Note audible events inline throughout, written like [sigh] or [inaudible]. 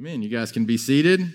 Amen. You guys can be seated.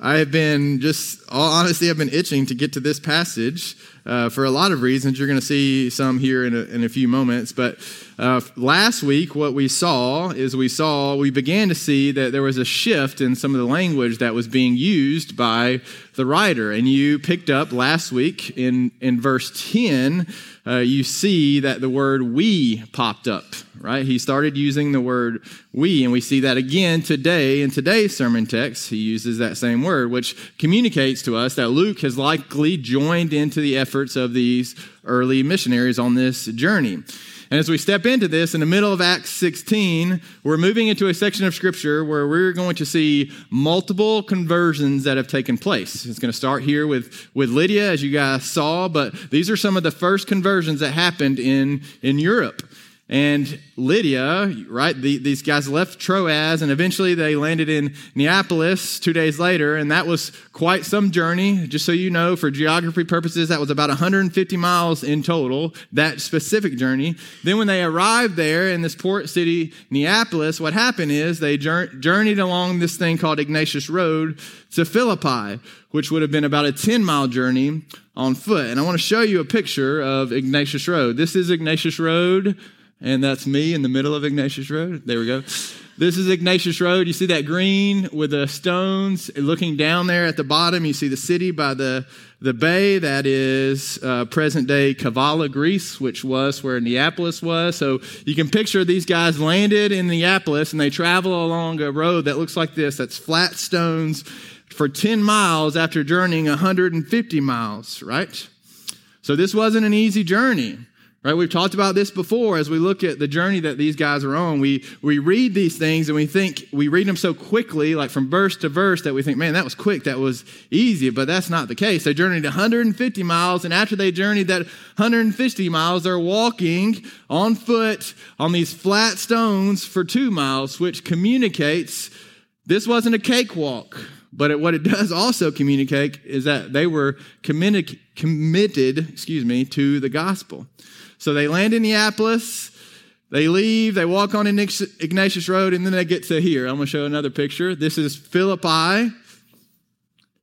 I have been just, all honestly, I've been itching to get to this passage uh, for a lot of reasons. You're going to see some here in a, in a few moments. But uh, last week, what we saw is we saw, we began to see that there was a shift in some of the language that was being used by the writer. And you picked up last week in, in verse 10, uh, you see that the word we popped up, right? He started using the word we, and we see that again today in today's sermon text. He uses that same word, which communicates to us that Luke has likely joined into the efforts of these early missionaries on this journey. And as we step into this in the middle of Acts 16, we're moving into a section of scripture where we're going to see multiple conversions that have taken place. It's going to start here with, with Lydia, as you guys saw, but these are some of the first conversions that happened in, in Europe. And Lydia, right, the, these guys left Troas and eventually they landed in Neapolis two days later. And that was quite some journey. Just so you know, for geography purposes, that was about 150 miles in total, that specific journey. Then when they arrived there in this port city, Neapolis, what happened is they journeyed along this thing called Ignatius Road to Philippi, which would have been about a 10 mile journey on foot. And I want to show you a picture of Ignatius Road. This is Ignatius Road. And that's me in the middle of Ignatius Road. There we go. This is Ignatius Road. You see that green with the stones looking down there at the bottom. You see the city by the, the bay. That is uh, present day Kavala, Greece, which was where Neapolis was. So you can picture these guys landed in Neapolis and they travel along a road that looks like this. That's flat stones for 10 miles after journeying 150 miles, right? So this wasn't an easy journey. Right? We've talked about this before as we look at the journey that these guys are on. We, we read these things and we think, we read them so quickly, like from verse to verse, that we think, man, that was quick, that was easy, but that's not the case. They journeyed 150 miles, and after they journeyed that 150 miles, they're walking on foot on these flat stones for two miles, which communicates this wasn't a cakewalk. But what it does also communicate is that they were committed, committed, excuse me, to the gospel. So they land in Neapolis. They leave, they walk on Ignatius Road, and then they get to here. I'm going to show another picture. This is Philippi.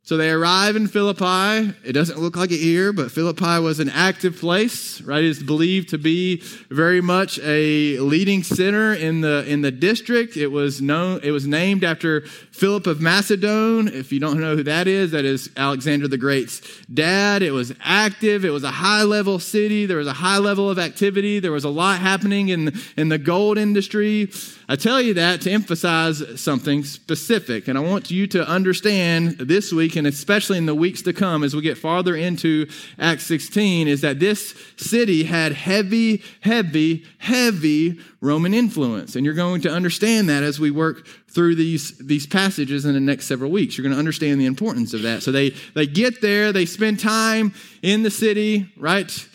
So they arrive in Philippi. It doesn't look like it here, but Philippi was an active place, right? It's believed to be very much a leading center in the in the district. It was known it was named after Philip of Macedon. If you don't know who that is, that is Alexander the Great's dad. It was active. It was a high level city. There was a high level of activity. There was a lot happening in in the gold industry. I tell you that to emphasize something specific, and I want you to understand this week, and especially in the weeks to come as we get farther into Acts 16, is that this city had heavy, heavy, heavy Roman influence. And you're going to understand that as we work through these, these passages in the next several weeks. You're going to understand the importance of that. So they, they get there, they spend time in the city, right?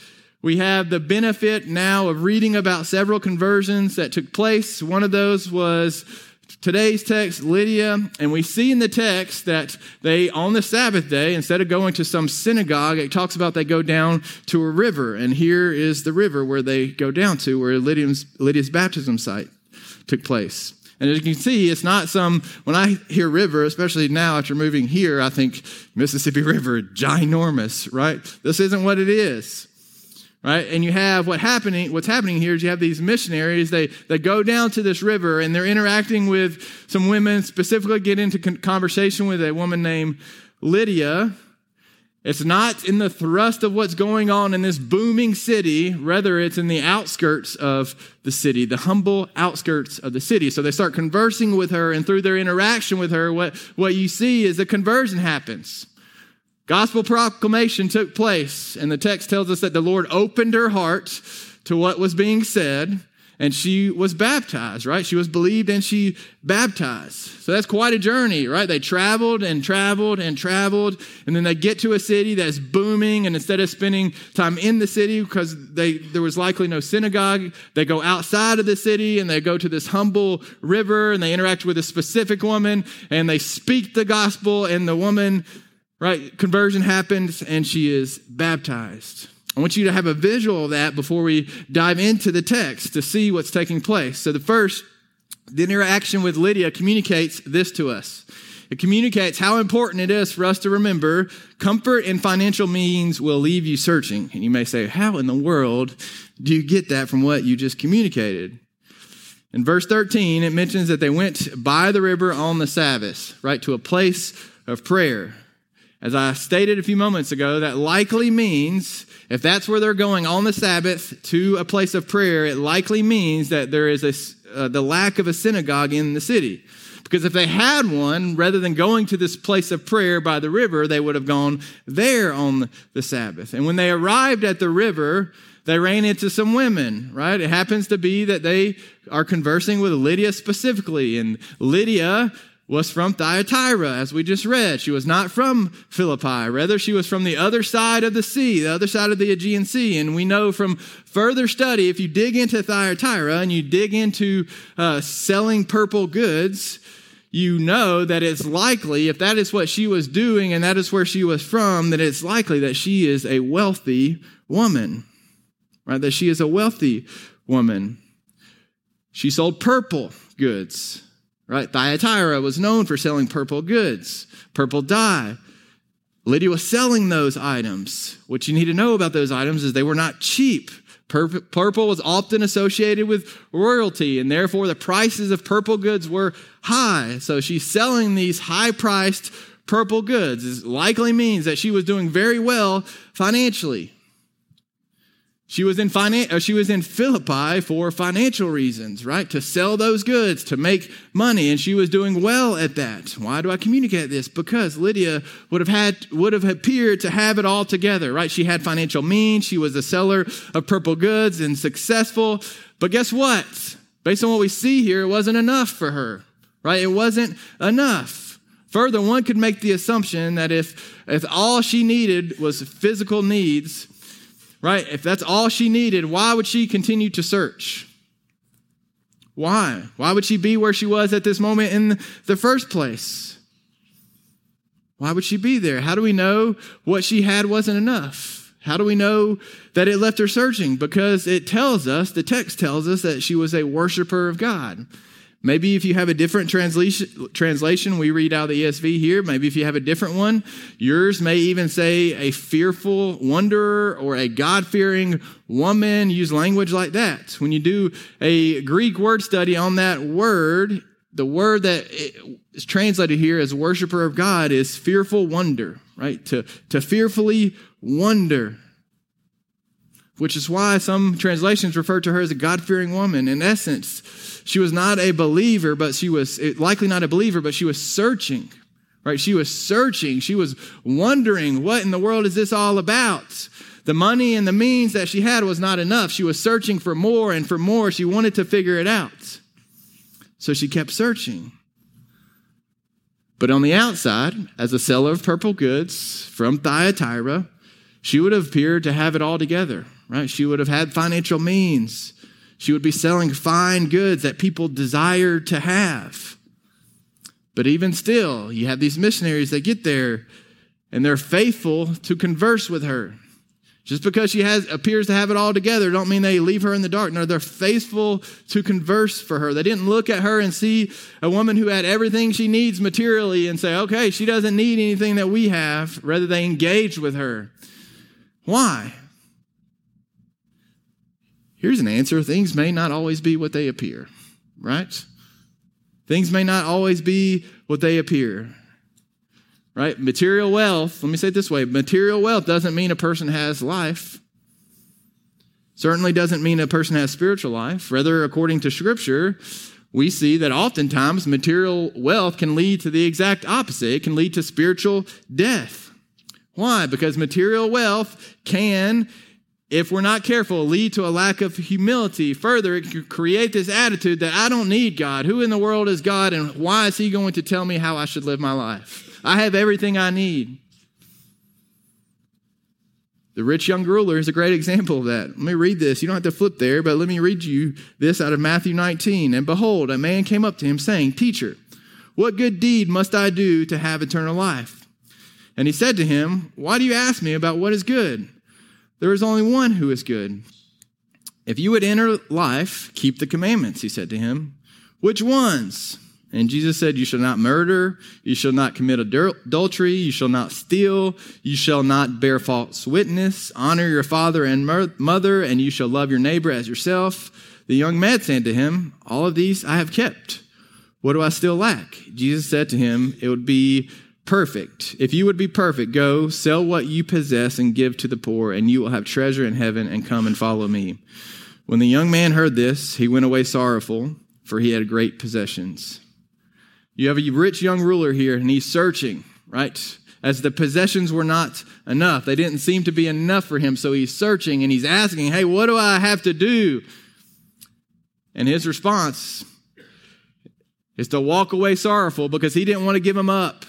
We have the benefit now of reading about several conversions that took place. One of those was today's text, Lydia, and we see in the text that they, on the Sabbath day, instead of going to some synagogue, it talks about they go down to a river. And here is the river where they go down to, where Lydia's, Lydia's baptism site took place. And as you can see, it's not some, when I hear river, especially now after moving here, I think Mississippi River, ginormous, right? This isn't what it is right? And you have what happening what's happening here is you have these missionaries they they go down to this river and they're interacting with some women specifically get into conversation with a woman named lydia. It's not in the thrust of what's going on in this booming city rather it's in the outskirts of the city the humble outskirts of the city. So they start conversing with her and through their interaction with her what what you see is a conversion happens Gospel proclamation took place, and the text tells us that the Lord opened her heart to what was being said, and she was baptized, right? She was believed and she baptized. So that's quite a journey, right? They traveled and traveled and traveled, and then they get to a city that's booming, and instead of spending time in the city because they there was likely no synagogue, they go outside of the city and they go to this humble river and they interact with a specific woman and they speak the gospel, and the woman right? Conversion happens and she is baptized. I want you to have a visual of that before we dive into the text to see what's taking place. So the first The interaction with Lydia communicates this to us. It communicates how important it is for us to remember comfort and financial means will leave you searching. And you may say, How in the world do you get that from what you just communicated? In verse 13, it mentions that they went by the river on the Sabbath, right, to a place of prayer. As I stated a few moments ago, that likely means, if that's where they're going on the Sabbath to a place of prayer, it likely means that there is a, uh, the lack of a synagogue in the city. Because if they had one, rather than going to this place of prayer by the river, they would have gone there on the Sabbath. And when they arrived at the river, they ran into some women, right? It happens to be that they are conversing with Lydia specifically. And Lydia was from Thyatira, as we just read. She was not from Philippi. Rather, she was from the other side of the sea, the other side of the Aegean Sea. And we know from further study, if you dig into Thyatira and you dig into uh, selling purple goods, you know that it's likely, if that is what she was doing and that is where she was from, that it's likely that she is a wealthy woman, right? That she is a wealthy woman. She sold purple goods, right? Thyatira was known for selling purple goods, purple dye. Lydia was selling those items. What you need to know about those items is they were not cheap. Purple was often associated with royalty, and therefore the prices of purple goods were high. So she's selling these high priced purple goods. It likely means that she was doing very well financially. She was in finan- uh, she was in Philippi for financial reasons, right? To sell those goods, to make money, and she was doing well at that. Why do I communicate this? Because Lydia would have had would have appeared to have it all together, right? She had financial means, she was a seller of purple goods and successful. But guess what? Based on what we see here, it wasn't enough for her, right? It wasn't enough. Further, one could make the assumption that if if all she needed was physical needs, right? If that's all she needed, why would she continue to search? Why? Why would she be where she was at this moment in the first place? Why would she be there? How do we know what she had wasn't enough? How do we know that it left her searching? Because it tells us, the text tells us that she was a worshiper of God. Maybe if you have a different translation, translation, we read out the ESV here. Maybe if you have a different one, yours may even say a fearful wanderer or a God fearing woman. Use language like that. When you do a Greek word study on that word, the word that is translated here as worshiper of God is fearful wonder, right? To, to fearfully wonder which is why some translations refer to her as a God fearing woman. In essence, she was not a believer, but she was eh, likely not a believer, but she was searching, right? She was searching. She was wondering, what in the world is this all about? The money and the means that she had was not enough. She was searching for more and for more. She wanted to figure it out. So she kept searching. But on the outside, as a seller of purple goods from Thyatira, she would have appeared to have it all together right? She would have had financial means. She would be selling fine goods that people desired to have. But even still, you have these missionaries that get there and they're faithful to converse with her. Just because she has appears to have it all together, don't mean they leave her in the dark. No, they're faithful to converse for her. They didn't look at her and see a woman who had everything she needs materially and say, okay, she doesn't need anything that we have. Rather, they engaged with her. Why? Here's an answer things may not always be what they appear, right? Things may not always be what they appear, right? Material wealth, let me say it this way material wealth doesn't mean a person has life. Certainly doesn't mean a person has spiritual life. Rather, according to Scripture, we see that oftentimes material wealth can lead to the exact opposite. It can lead to spiritual death. Why? Because material wealth can if we're not careful, lead to a lack of humility. Further, it can create this attitude that I don't need God. Who in the world is God and why is He going to tell me how I should live my life? I have everything I need. The rich young ruler is a great example of that. Let me read this. You don't have to flip there, but let me read you this out of Matthew 19. And behold, a man came up to him saying, Teacher, what good deed must I do to have eternal life? And he said to him, Why do you ask me about what is good? There is only one who is good. If you would enter life, keep the commandments, he said to him. Which ones? And Jesus said, You shall not murder, you shall not commit adultery, you shall not steal, you shall not bear false witness, honor your father and mother, and you shall love your neighbor as yourself. The young man said to him, All of these I have kept. What do I still lack? Jesus said to him, It would be perfect. If you would be perfect, go sell what you possess and give to the poor, and you will have treasure in heaven, and come and follow me. When the young man heard this, he went away sorrowful, for he had great possessions. You have a rich young ruler here, and he's searching, right? As the possessions were not enough. They didn't seem to be enough for him, so he's searching and he's asking, Hey, what do I have to do? And his response is to walk away sorrowful because he didn't want to give him up.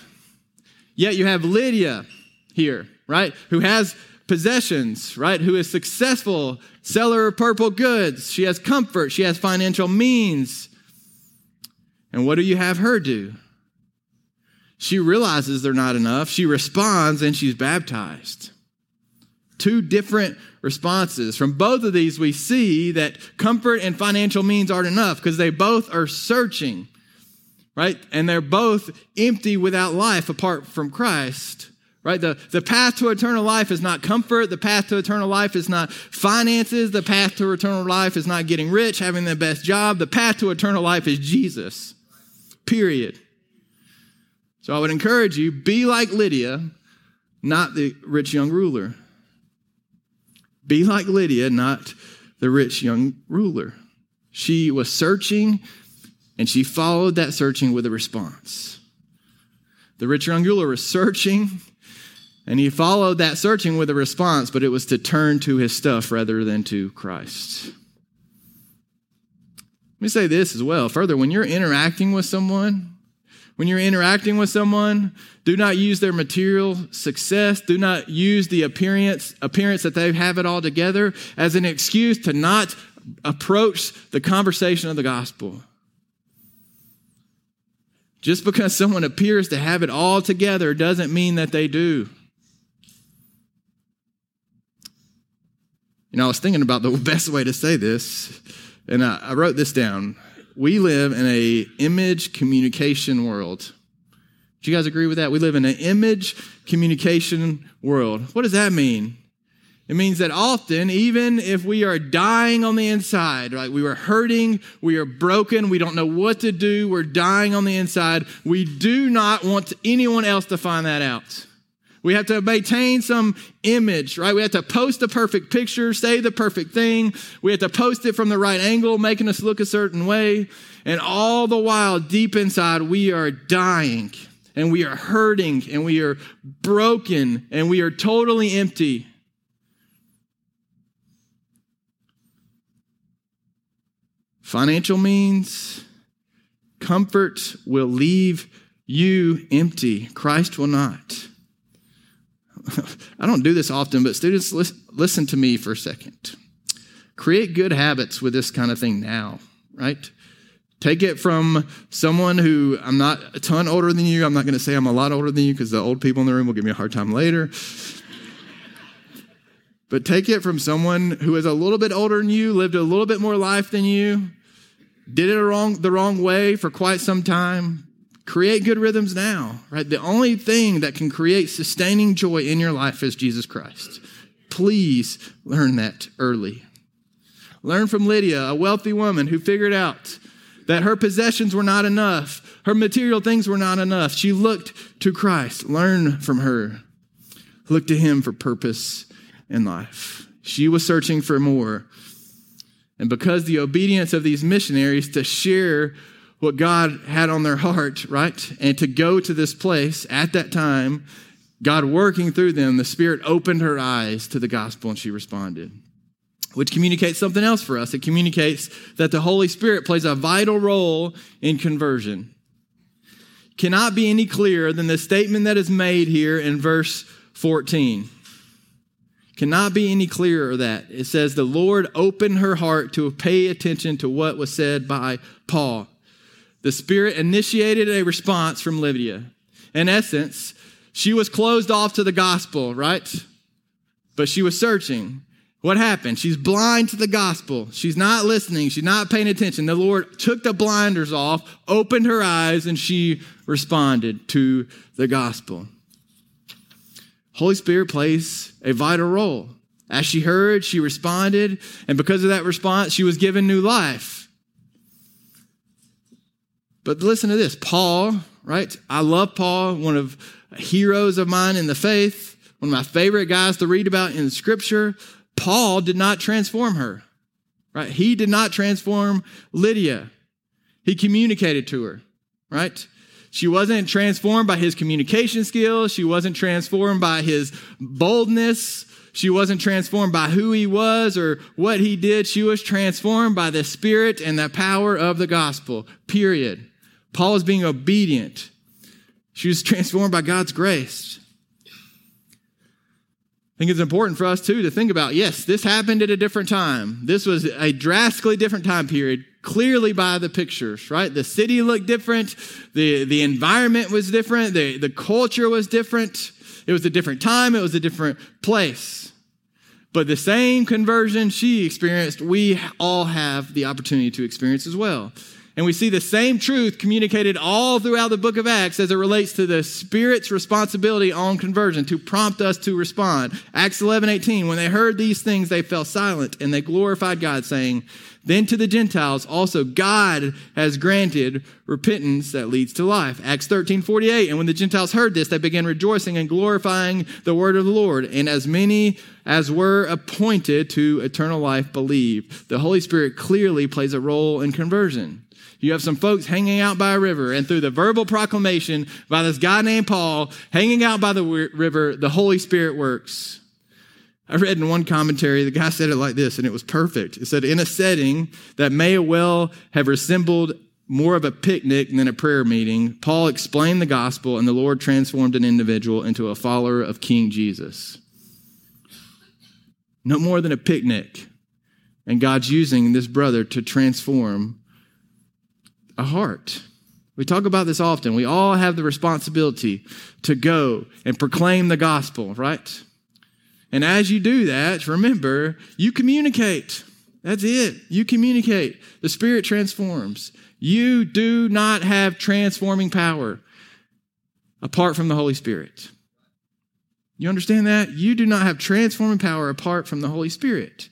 Yet you have Lydia here, right? Who has possessions, right? Who is successful, seller of purple goods. She has comfort, she has financial means. And what do you have her do? She realizes they're not enough. She responds and she's baptized. Two different responses. From both of these, we see that comfort and financial means aren't enough because they both are searching, right? And they're both empty without life apart from Christ. Right? The, the path to eternal life is not comfort. The path to eternal life is not finances. The path to eternal life is not getting rich, having the best job. The path to eternal life is Jesus. Period. So I would encourage you be like Lydia, not the rich young ruler. Be like Lydia, not the rich young ruler. She was searching and she followed that searching with a response. The rich young ruler was searching and he followed that searching with a response, but it was to turn to his stuff rather than to Christ. Let me say this as well. Further, when you're interacting with someone, when you're interacting with someone, do not use their material success, do not use the appearance, appearance that they have it all together as an excuse to not approach the conversation of the gospel. Just because someone appears to have it all together doesn't mean that they do. You know, I was thinking about the [laughs] best way to say this, and I, I wrote this down we live in a image communication world. Do you guys agree with that? We live in an image communication world. What does that mean? It means that often, even if we are dying on the inside, right, we are hurting, we are broken, we don't know what to do, we're dying on the inside, we do not want anyone else to find that out. We have to maintain some image, right? We have to post a perfect picture, say the perfect thing. We have to post it from the right angle, making us look a certain way. And all the while, deep inside, we are dying and we are hurting and we are broken and we are totally empty. Financial means comfort will leave you empty. Christ will not. [laughs] I don't do this often, but students, listen, to me for a second. Create good habits with this kind of thing now, right? Take it from someone who I'm not a ton older than you. I'm not going to say I'm a lot older than you because the old people in the room will give me a hard time later. [laughs] but take it from someone who is a little bit older than you, lived a little bit more life than you, did it wrong, the wrong way for quite some time, Create good rhythms now, right? The only thing that can create sustaining joy in your life is Jesus Christ. Please learn that early. Learn from Lydia, a wealthy woman who figured out that her possessions were not enough, her material things were not enough. She looked to Christ. Learn from her. Look to him for purpose in life. She was searching for more. And because the obedience of these missionaries to share what God had on their heart, right? And to go to this place at that time, God working through them, the Spirit opened her eyes to the gospel and she responded. Which communicates something else for us. It communicates that the Holy Spirit plays a vital role in conversion. Cannot be any clearer than the statement that is made here in verse 14. Cannot be any clearer that. It says, The Lord opened her heart to pay attention to what was said by Paul the Spirit initiated a response from Lydia. In essence, she was closed off to the gospel, right? But she was searching. What happened? She's blind to the gospel. She's not listening. She's not paying attention. The Lord took the blinders off, opened her eyes, and she responded to the gospel. Holy Spirit plays a vital role. As she heard, she responded, and because of that response, she was given new life. But listen to this Paul, right? I love Paul, one of heroes of mine in the faith, one of my favorite guys to read about in scripture. Paul did not transform her, right? He did not transform Lydia. He communicated to her, right? She wasn't transformed by his communication skills. She wasn't transformed by his boldness. She wasn't transformed by who he was or what he did. She was transformed by the spirit and the power of the gospel, period. Paul was being obedient. She was transformed by God's grace. Think it's important for us too to think about yes, this happened at a different time. This was a drastically different time period, clearly by the pictures, right? The city looked different, the, the environment was different, the, the culture was different. It was a different time, it was a different place. But the same conversion she experienced, we all have the opportunity to experience as well. And we see the same truth communicated all throughout the book of Acts as it relates to the Spirit's responsibility on conversion to prompt us to respond. Acts 11, 18, when they heard these things, they fell silent and they glorified God, saying, Then to the Gentiles also God has granted repentance that leads to life. Acts 13, 48, and when the Gentiles heard this, they began rejoicing and glorifying the word of the Lord. And as many as were appointed to eternal life believed. The Holy Spirit clearly plays a role in conversion. You have some folks hanging out by a river, and through the verbal proclamation by this guy named Paul, hanging out by the river, the Holy Spirit works. I read in one commentary, the guy said it like this, and it was perfect. It said, In a setting that may well have resembled more of a picnic than a prayer meeting, Paul explained the gospel, and the Lord transformed an individual into a follower of King Jesus. No more than a picnic. And God's using this brother to transform a heart. We talk about this often. We all have the responsibility to go and proclaim the gospel, right? And as you do that, remember, you communicate. That's it. You communicate. The Spirit transforms. You do not have transforming power apart from the Holy Spirit. You understand that? You do not have transforming power apart from the Holy Spirit.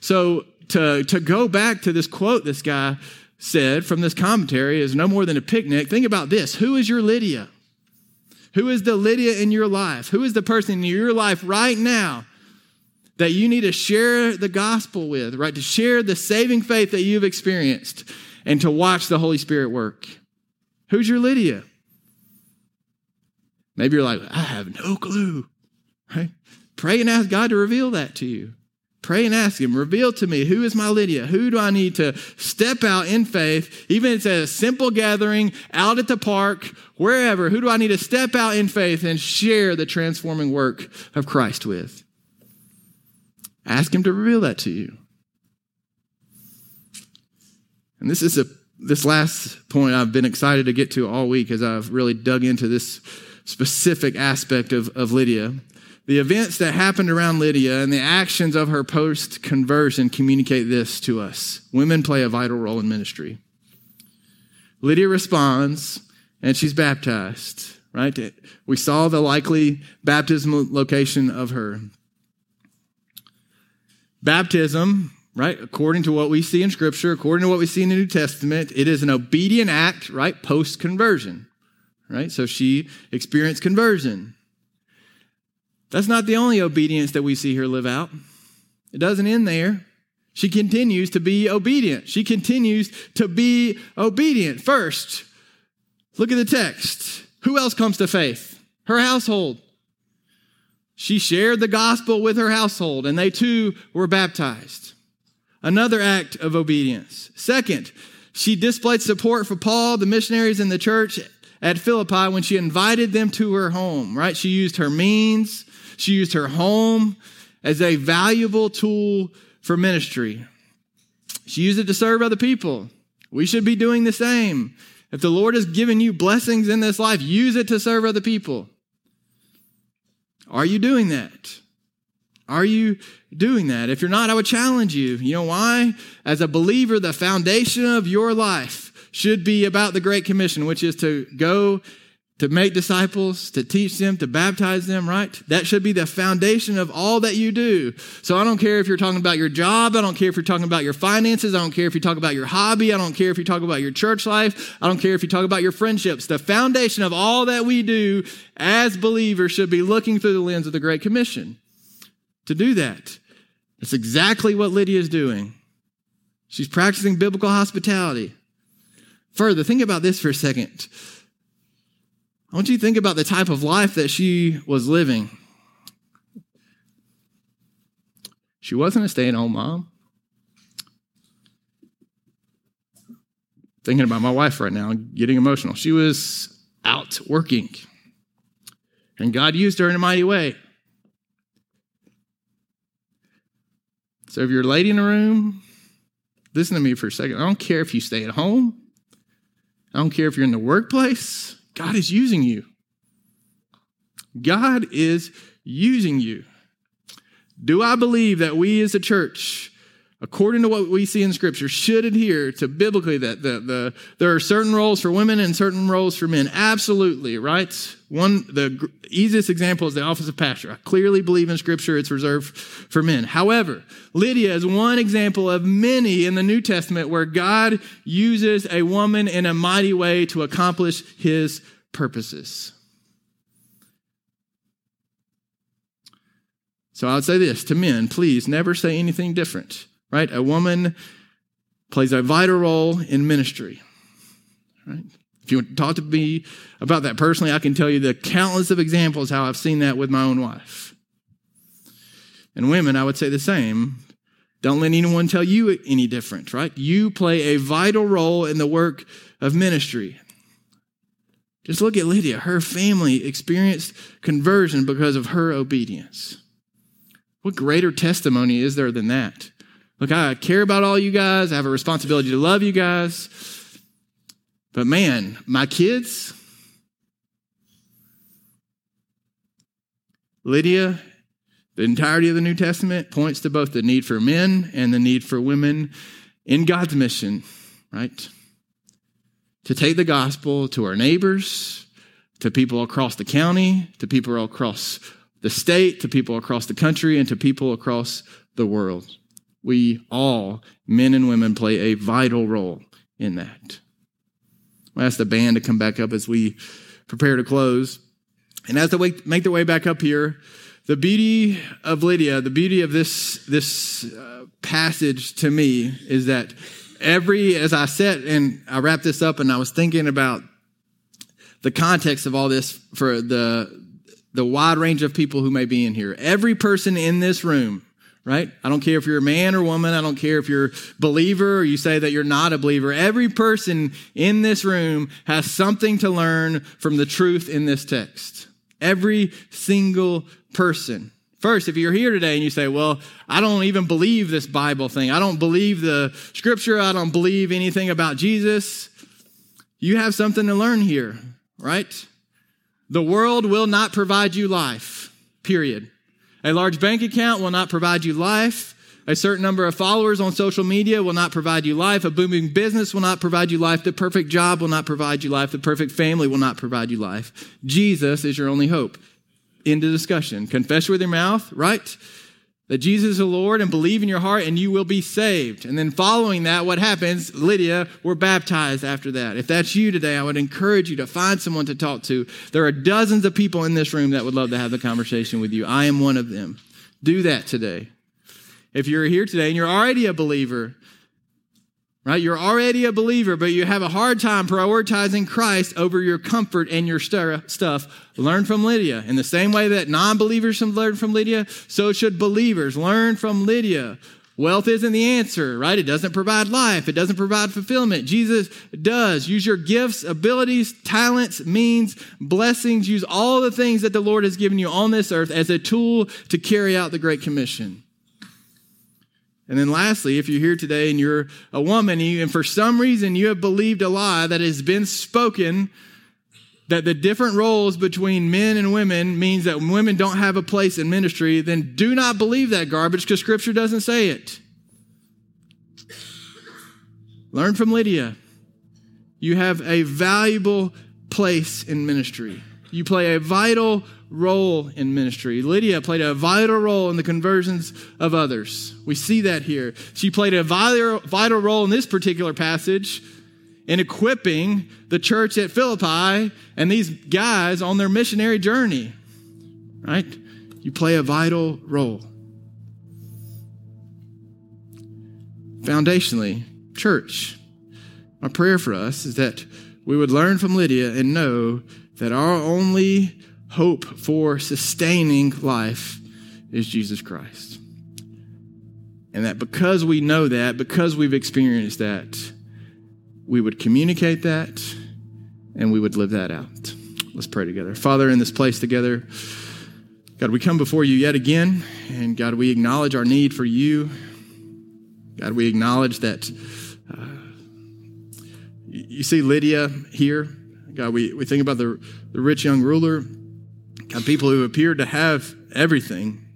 So, to, to go back to this quote this guy said from this commentary is no more than a picnic. Think about this who is your Lydia? Who is the Lydia in your life? Who is the person in your life right now that you need to share the gospel with, right? To share the saving faith that you've experienced and to watch the Holy Spirit work. Who's your Lydia? Maybe you're like, I have no clue, right? Pray and ask God to reveal that to you. Pray and ask Him, reveal to me who is my Lydia? Who do I need to step out in faith, even if it's a simple gathering out at the park, wherever? Who do I need to step out in faith and share the transforming work of Christ with? Ask Him to reveal that to you. And this is a this last point I've been excited to get to all week as I've really dug into this specific aspect of, of Lydia. The events that happened around Lydia and the actions of her post conversion communicate this to us. Women play a vital role in ministry. Lydia responds and she's baptized, right? We saw the likely baptismal location of her. Baptism, right, according to what we see in Scripture, according to what we see in the New Testament, it is an obedient act, right, post conversion, right? So she experienced conversion. That's not the only obedience that we see her live out. It doesn't end there. She continues to be obedient. She continues to be obedient. First, look at the text. Who else comes to faith? Her household. She shared the gospel with her household, and they too were baptized. Another act of obedience. Second, she displayed support for Paul, the missionaries in the church at Philippi when she invited them to her home, right? She used her means, she used her home as a valuable tool for ministry. She used it to serve other people. We should be doing the same. If the Lord has given you blessings in this life, use it to serve other people. Are you doing that? Are you doing that? If you're not, I would challenge you. You know why? As a believer, the foundation of your life should be about the Great Commission, which is to go to make disciples, to teach them, to baptize them, right? That should be the foundation of all that you do. So I don't care if you're talking about your job. I don't care if you're talking about your finances. I don't care if you talk about your hobby. I don't care if you talk about your church life. I don't care if you talk about your friendships. The foundation of all that we do as believers should be looking through the lens of the Great Commission. To do that, that's exactly what Lydia is doing. She's practicing biblical hospitality. Further, think about this for a second. I want you to think about the type of life that she was living. She wasn't a stay at home mom. Thinking about my wife right now, getting emotional. She was out working, and God used her in a mighty way. So, if you're a lady in the room, listen to me for a second. I don't care if you stay at home, I don't care if you're in the workplace. God is using you. God is using you. Do I believe that we as a church, according to what we see in Scripture, should adhere to biblically that the, the, there are certain roles for women and certain roles for men? Absolutely, right? One, the easiest example is the office of pastor. I clearly believe in Scripture it's reserved for men. However, Lydia is one example of many in the New Testament where God uses a woman in a mighty way to accomplish his purposes. So I would say this to men, please never say anything different, right? A woman plays a vital role in ministry, right? If you want to talk to me about that personally, I can tell you the countless of examples how I've seen that with my own wife. And women, I would say the same. Don't let anyone tell you any different, right? You play a vital role in the work of ministry. Just look at Lydia. Her family experienced conversion because of her obedience. What greater testimony is there than that? Look, I care about all you guys. I have a responsibility to love you guys. But man, my kids, Lydia, the entirety of the New Testament points to both the need for men and the need for women in God's mission, right? To take the gospel to our neighbors, to people across the county, to people across the state, to people across the country, and to people across the world. We all, men and women, play a vital role in that. I ask the band to come back up as we prepare to close. And as they make their way back up here, the beauty of Lydia, the beauty of this, this uh, passage to me is that every, as I sat and I wrapped this up and I was thinking about the context of all this for the, the wide range of people who may be in here. Every person in this room right? I don't care if you're a man or woman. I don't care if you're a believer or you say that you're not a believer. Every person in this room has something to learn from the truth in this text. Every single person. First, if you're here today and you say, Well, I don't even believe this Bible thing, I don't believe the scripture, I don't believe anything about Jesus, you have something to learn here, right? The world will not provide you life, period. A large bank account will not provide you life. A certain number of followers on social media will not provide you life. A booming business will not provide you life. The perfect job will not provide you life. The perfect family will not provide you life. Jesus is your only hope. Into discussion. Confess with your mouth, right? That Jesus is the Lord and believe in your heart and you will be saved. And then following that, what happens? Lydia, we're baptized after that. If that's you today, I would encourage you to find someone to talk to. There are dozens of people in this room that would love to have the conversation with you. I am one of them. Do that today. If you're here today and you're already a believer, right? You're already a believer, but you have a hard time prioritizing Christ over your comfort and your stuff. Learn from Lydia. In the same way that non believers should learn from Lydia, so should believers learn from Lydia. Wealth isn't the answer, right? It doesn't provide life. It doesn't provide fulfillment. Jesus does. Use your gifts, abilities, talents, means, blessings. Use all the things that the Lord has given you on this earth as a tool to carry out the Great Commission. And then lastly, if you're here today and you're a woman and for some reason you have believed a lie that has been spoken that the different roles between men and women means that women don't have a place in ministry, then do not believe that garbage because Scripture doesn't say it. Learn from Lydia. You have a valuable place in ministry. You play a vital role in ministry. Lydia played a vital role in the conversions of others. We see that here. She played a vital, vital role in this particular passage in equipping the church at Philippi and these guys on their missionary journey. Right? You play a vital role. Foundationally, church, my prayer for us is that we would learn from Lydia and know that our only hope for sustaining life is Jesus Christ. And that because we know that, because we've experienced that, we would communicate that and we would live that out. Let's pray together. Father, in this place together, God, we come before you yet again, and God, we acknowledge our need for you. God, we acknowledge that uh, you see Lydia here. God, we, we think about the, the rich young ruler. God, people who appeared to have everything,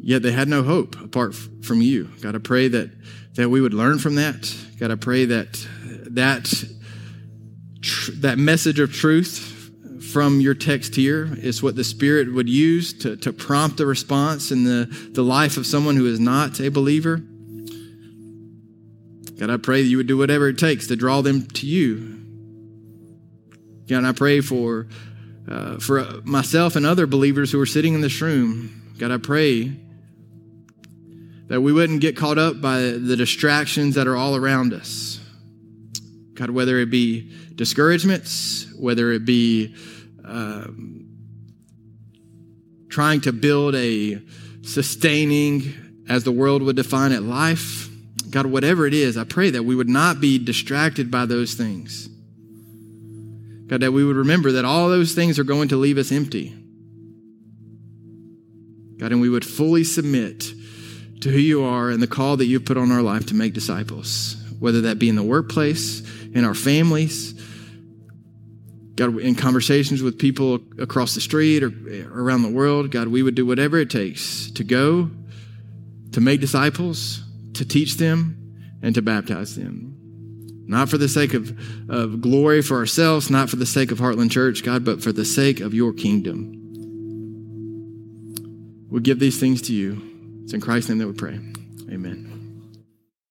yet they had no hope apart from you. God, I pray that, that we would learn from that. God, I pray that that, tr- that message of truth from your text here is what the Spirit would use to, to prompt a response in the, the life of someone who is not a believer. God, I pray that you would do whatever it takes to draw them to you. God, I pray for, uh, for myself and other believers who are sitting in this room. God, I pray that we wouldn't get caught up by the distractions that are all around us. God, whether it be discouragements, whether it be um, trying to build a sustaining, as the world would define it, life. God, whatever it is, I pray that we would not be distracted by those things. God, that we would remember that all those things are going to leave us empty. God, and we would fully submit to who you are and the call that you've put on our life to make disciples, whether that be in the workplace, in our families, God, in conversations with people across the street or around the world, God, we would do whatever it takes to go, to make disciples, to teach them, and to baptize them. Not for the sake of, of glory for ourselves, not for the sake of Heartland Church, God, but for the sake of your kingdom. We give these things to you. It's in Christ's name that we pray. Amen.